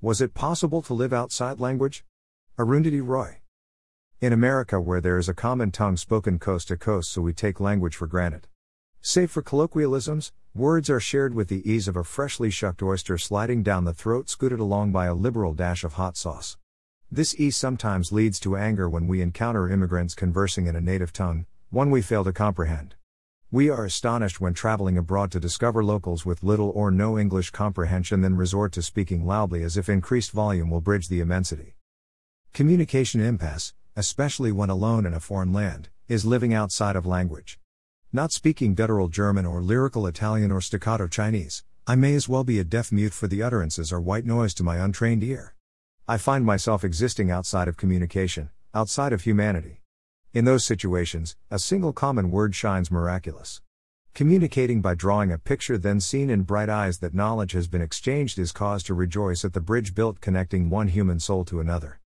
Was it possible to live outside language? Arundhati Roy. In America, where there is a common tongue spoken coast to coast, so we take language for granted. Save for colloquialisms, words are shared with the ease of a freshly shucked oyster sliding down the throat, scooted along by a liberal dash of hot sauce. This ease sometimes leads to anger when we encounter immigrants conversing in a native tongue, one we fail to comprehend. We are astonished when traveling abroad to discover locals with little or no English comprehension, then resort to speaking loudly as if increased volume will bridge the immensity. Communication impasse, especially when alone in a foreign land, is living outside of language. Not speaking guttural German or lyrical Italian or staccato Chinese, I may as well be a deaf mute for the utterances are white noise to my untrained ear. I find myself existing outside of communication, outside of humanity. In those situations, a single common word shines miraculous. Communicating by drawing a picture then seen in bright eyes that knowledge has been exchanged is cause to rejoice at the bridge built connecting one human soul to another.